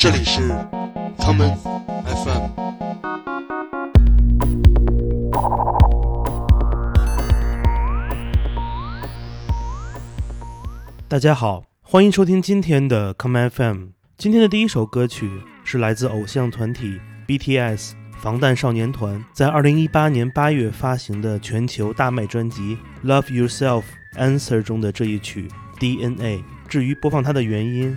这里是 Come FM。大家好，欢迎收听今天的 common FM。今天的第一首歌曲是来自偶像团体 BTS 防弹少年团在二零一八年八月发行的全球大卖专辑《Love Yourself Answer》中的这一曲 DNA。至于播放它的原因，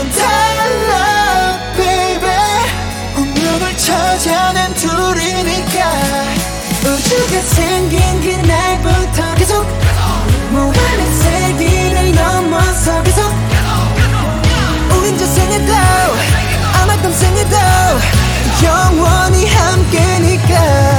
완전 달라 baby. 운명을 찾아낸 둘이니까. 우주가 생긴 그날부터 계속 무한의 세기를 넘어서 계속 우린 저 생에도 아마 평생에도 영원히 함께니까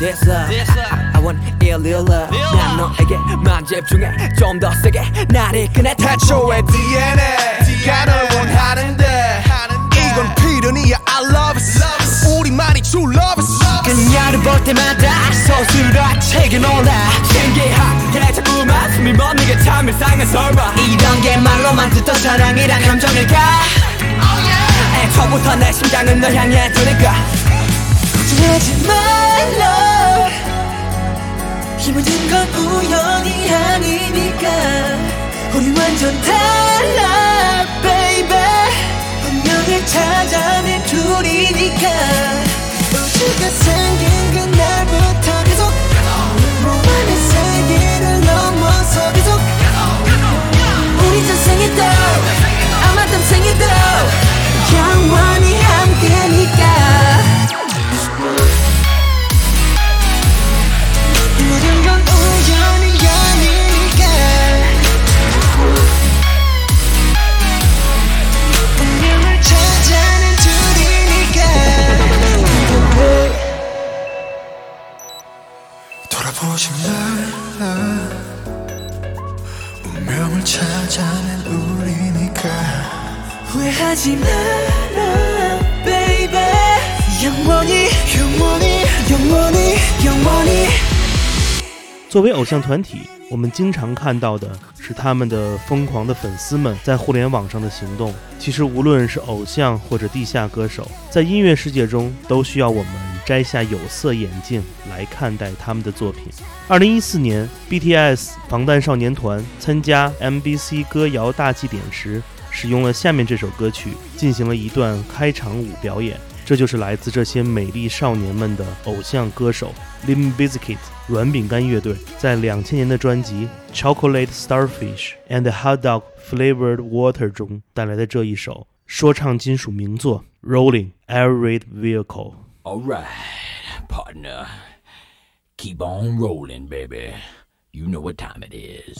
want it this love I want it real love. 난 너에게만 집중해 좀 더 세게 나를 꺼내 태초의 DNA 네가 널 원하는데. 이건 필연이야. I love it 우리만이 true love it 그녀를 볼 때마다 서술아 책에 놀라. 신기하게 자꾸만 숨이 멎는 게참 일상의 설마. 이런 게 말로만 듣던 사랑이란 감정일까? 애초부터 내 심장은 널 향해 두니까. 걱정하지 말라 이 모든 건 우연이 아니니까. 우리 완전 달라 baby. 운명을 찾아낸 둘이니까. 우주가 생긴 그날부터 계속. 무한의 세계를 넘어서 계속. 우리 전생에도 아마 땀생에도 영원히 함께니까 作为偶像团体，我们经常看到的是他们的疯狂的粉丝们在互联网上的行动。其实，无论是偶像或者地下歌手，在音乐世界中都需要我们摘下有色眼镜来看待他们的作品。二零一四年，BTS 防弹少年团参加 MBC 歌谣大祭典时，使用了下面这首歌曲进行了一段开场舞表演。这就是来自这些美丽少年们的偶像歌手 Limp Bizkit 软饼干乐队在两千年的专辑《Chocolate Starfish and Hot Dog Flavored Water》中带来的这一首说唱金属名作《Rolling Air Raid Vehicle》。 Alright, partner. Keep on rolling, baby. You know what time it is.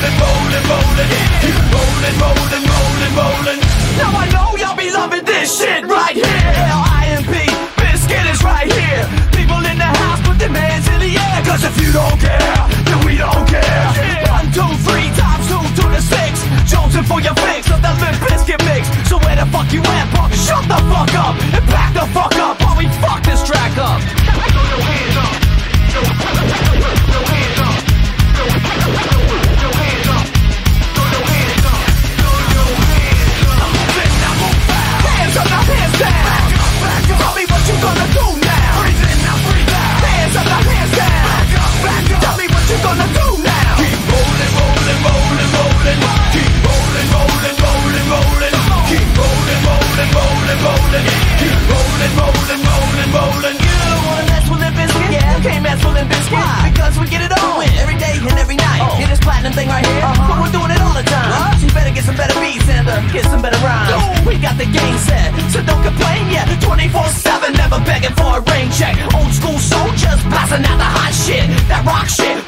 rolling, rolling, rolling, Keep rolling, rolling, rolling, rolling. Now I know y'all be loving this shit right here. IMP, Biscuit the hot shit, that rock shit,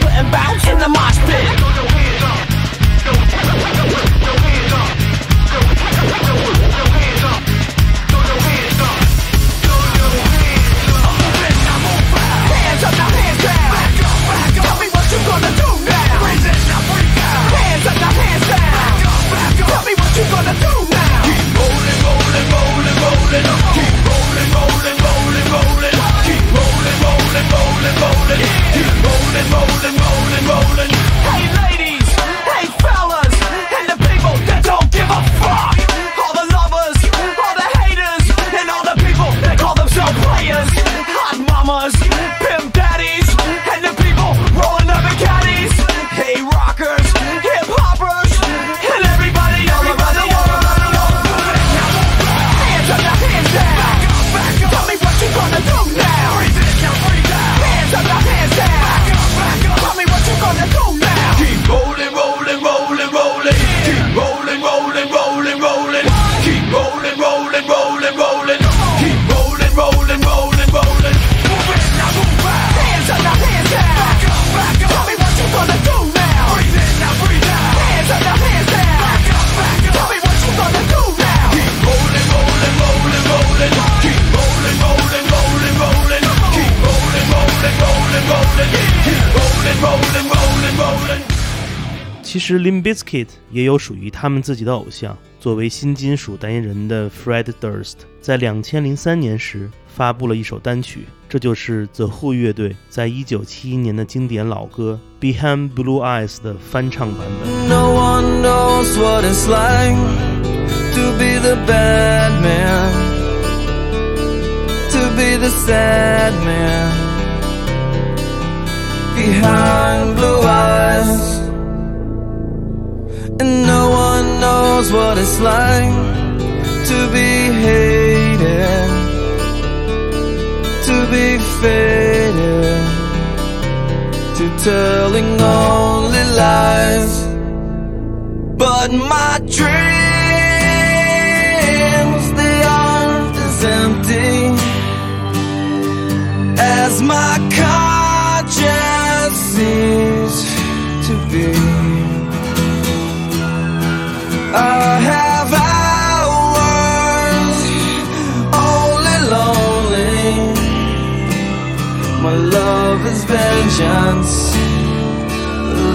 实 Limp Bizkit 也有属于他们自己的偶像。作为新金属代言人的 Fred Durst，在两千零三年时发布了一首单曲，这就是 The Who 乐队在一九七一年的经典老歌《Behind Blue Eyes》的翻唱版本。No one knows what it's like to be the bad man, to be the sad man behind knows what it's like to be hated, to be faded, to telling only lies. But my dreams, they aren't as empty as my conscience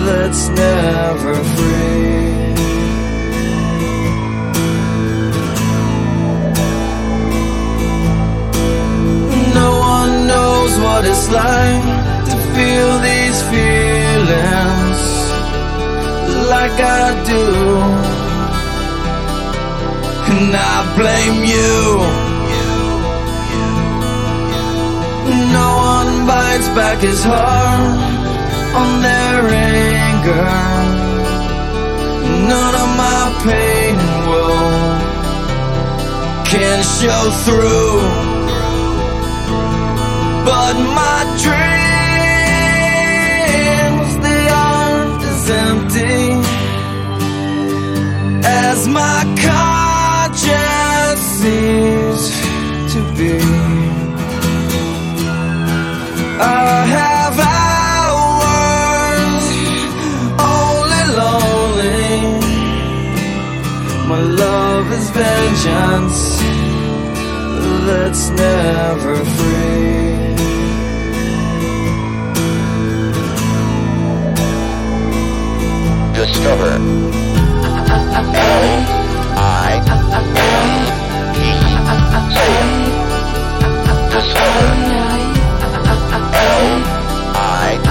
that's never free. No one knows what it's like to feel these feelings like I do. And I blame you. No bites back his heart on their anger. None of my pain and can show through. But my dreams, they aren't as empty as my conscience seems to be. Is vengeance that's never free. Discover. L I it. Discover. L I it.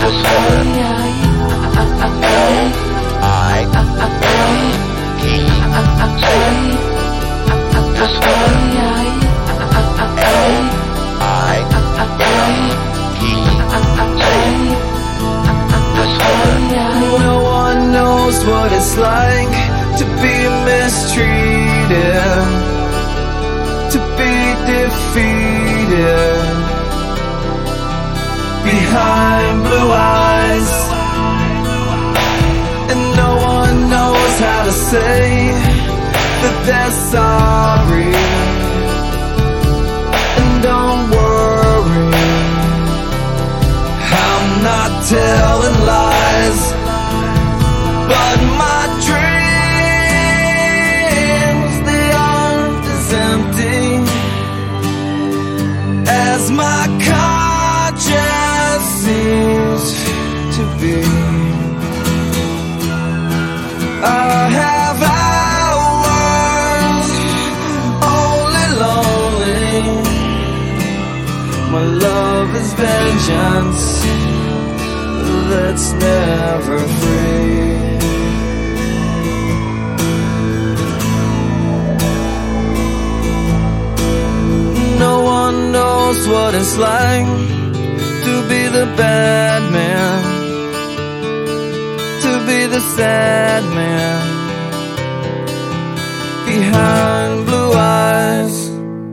Discover. What it's like to be mistreated, to be defeated behind blue eyes. say that they're sorry. And don't worry I'm not telling lies. Vengeance that's never free. No one knows what it's like to be the bad man, to be the sad man behind blue eyes.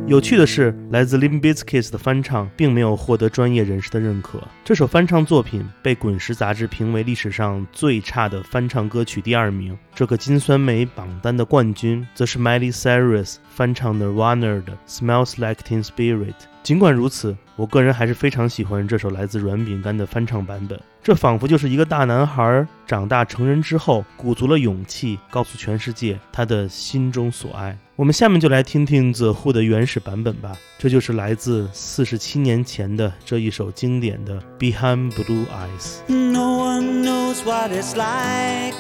有趣的是，来自 Limp Bizkit 的翻唱并没有获得专业人士的认可。这首翻唱作品被《滚石》杂志评为历史上最差的翻唱歌曲第二名。这个金酸梅榜单的冠军则是 Miley Cyrus 翻唱的 Warner 的《Smells Like Teen Spirit》。尽管如此，我个人还是非常喜欢这首来自软饼干的翻唱版本。这仿佛就是一个大男孩长大成人之后，鼓足了勇气，告诉全世界他的心中所爱。我们下面就来听听 The Who 的原始版本吧。这就是来自四十七年前的这一首经典的《Behind Blue Eyes》。No one knows what it's like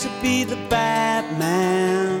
to be the bad man,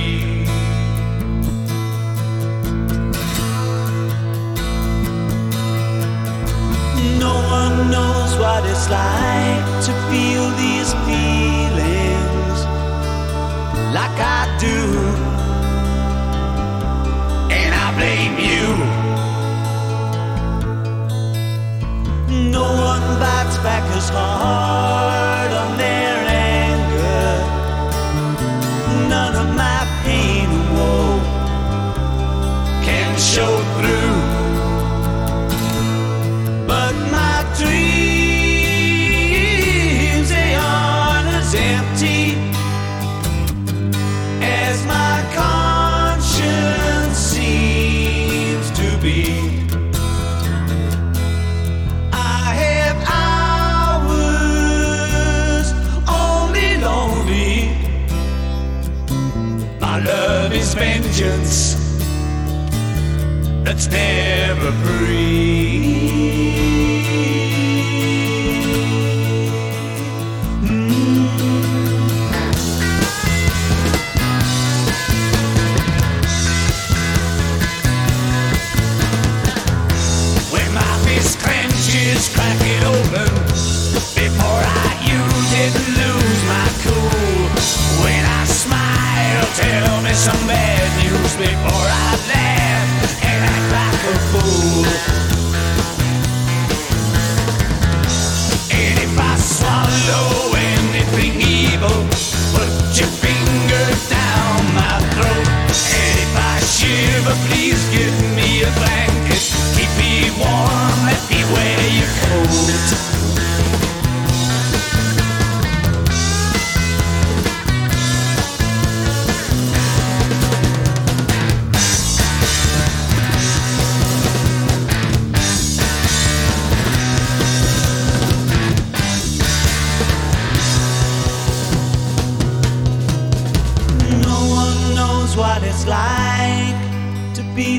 What it's like to feel these feelings like I do. And I blame you. No one bites back as hard on their there.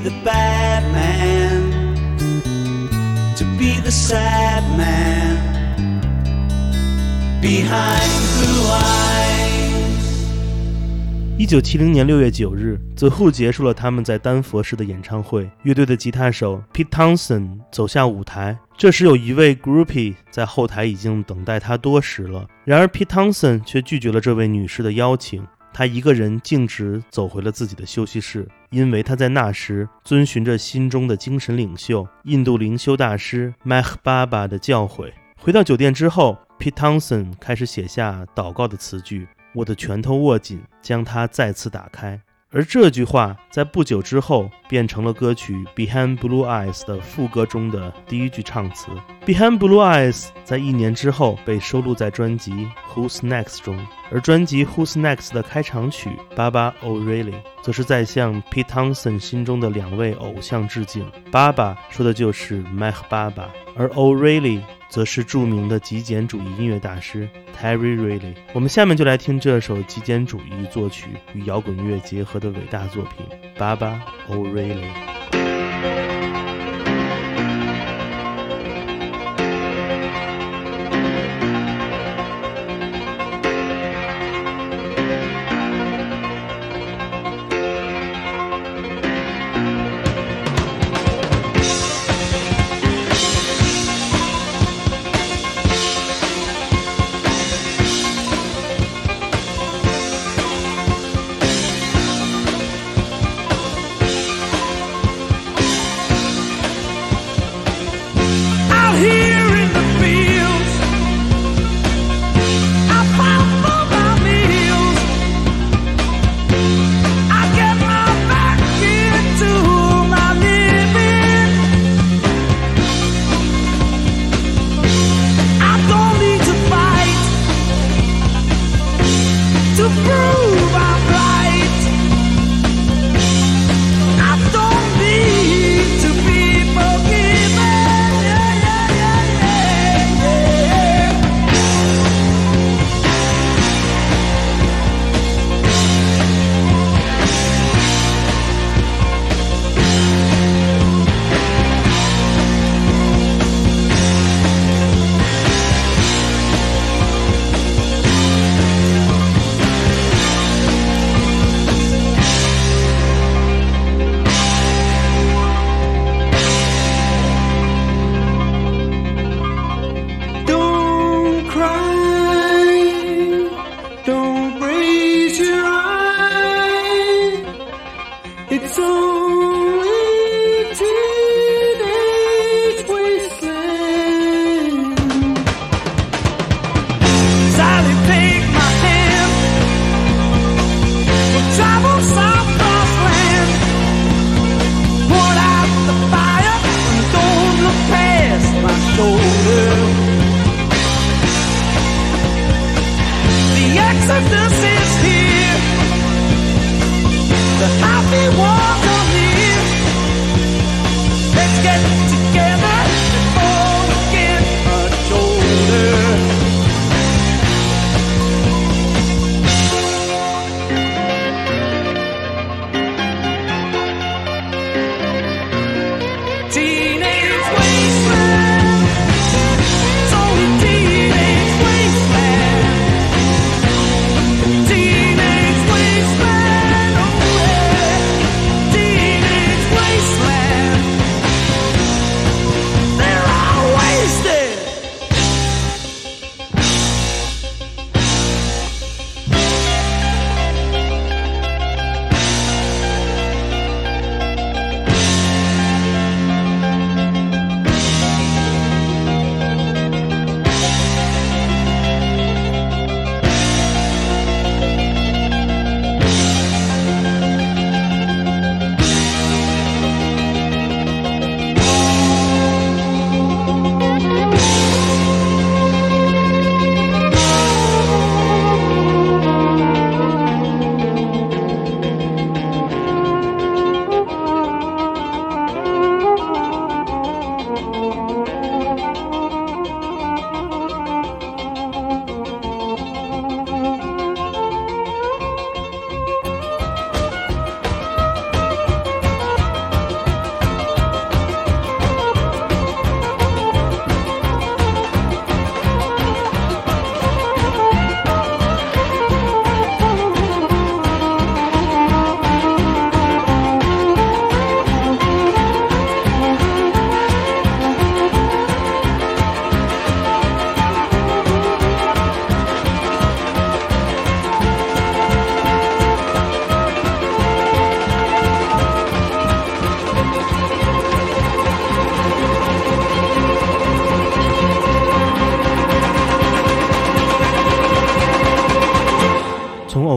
The bad man, to be the sad man behind blue eyes. 一九七零年六月九日，The Who 结束了他们在丹佛市的演唱会。乐队的吉他手 Pete Townsend 走下舞台，这时有一位 groupie 在后台已经等待他多时了。然而 Pete Townsend 却拒绝了这位女士的邀请，他一个人径直走回了自己的休息室，因为他在那时遵循着心中的精神领袖印度灵修大师迈赫巴巴的教诲。回到酒店之后，Pete Townsend 开始写下祷告的词句。我的拳头握紧，将它再次打开。而这句话在不久之后变成了歌曲《Behind Blue Eyes》的副歌中的第一句唱词。《Behind Blue Eyes》在一年之后被收录在专辑《Who's Next》中，而专辑《Who's Next》的开场曲《Baba O'Reilly》则是在向 Pete Townsend 心中的两位偶像致敬。Baba 说的就是 Mike Baba，而 O'Reilly。则是著名的极简主义音乐大师 Terry Riley。我们下面就来听这首极简主义作曲与摇滚乐结合的伟大作品《Baba O'Reilly》。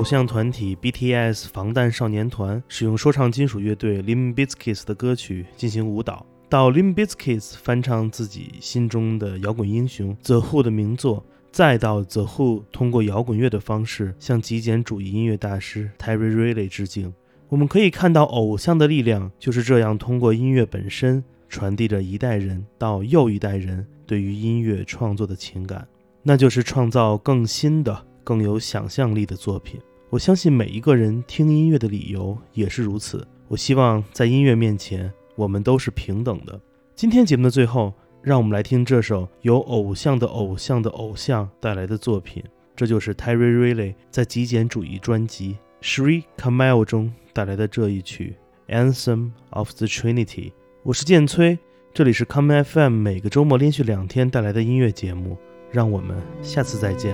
偶像团体 BTS 防弹少年团使用说唱金属乐队 Limp Bizkit 的歌曲进行舞蹈，到 Limp Bizkit 翻唱自己心中的摇滚英雄 The Who 的名作，再到 The Who 通过摇滚乐的方式向极简主义音乐大师 Terry Riley 致敬。我们可以看到，偶像的力量就是这样通过音乐本身传递着一代人到又一代人对于音乐创作的情感，那就是创造更新的。更有想象力的作品。我相信每一个人听音乐的理由也是如此。我希望在音乐面前，我们都是平等的。今天节目的最后，让我们来听这首由偶像的偶像的偶像带来的作品，这就是 Terry Riley 在极简主义专辑《Sri Kamel》中带来的这一曲《Anthem of the Trinity》。我是剑崔，这里是 Come FM，每个周末连续两天带来的音乐节目。让我们下次再见。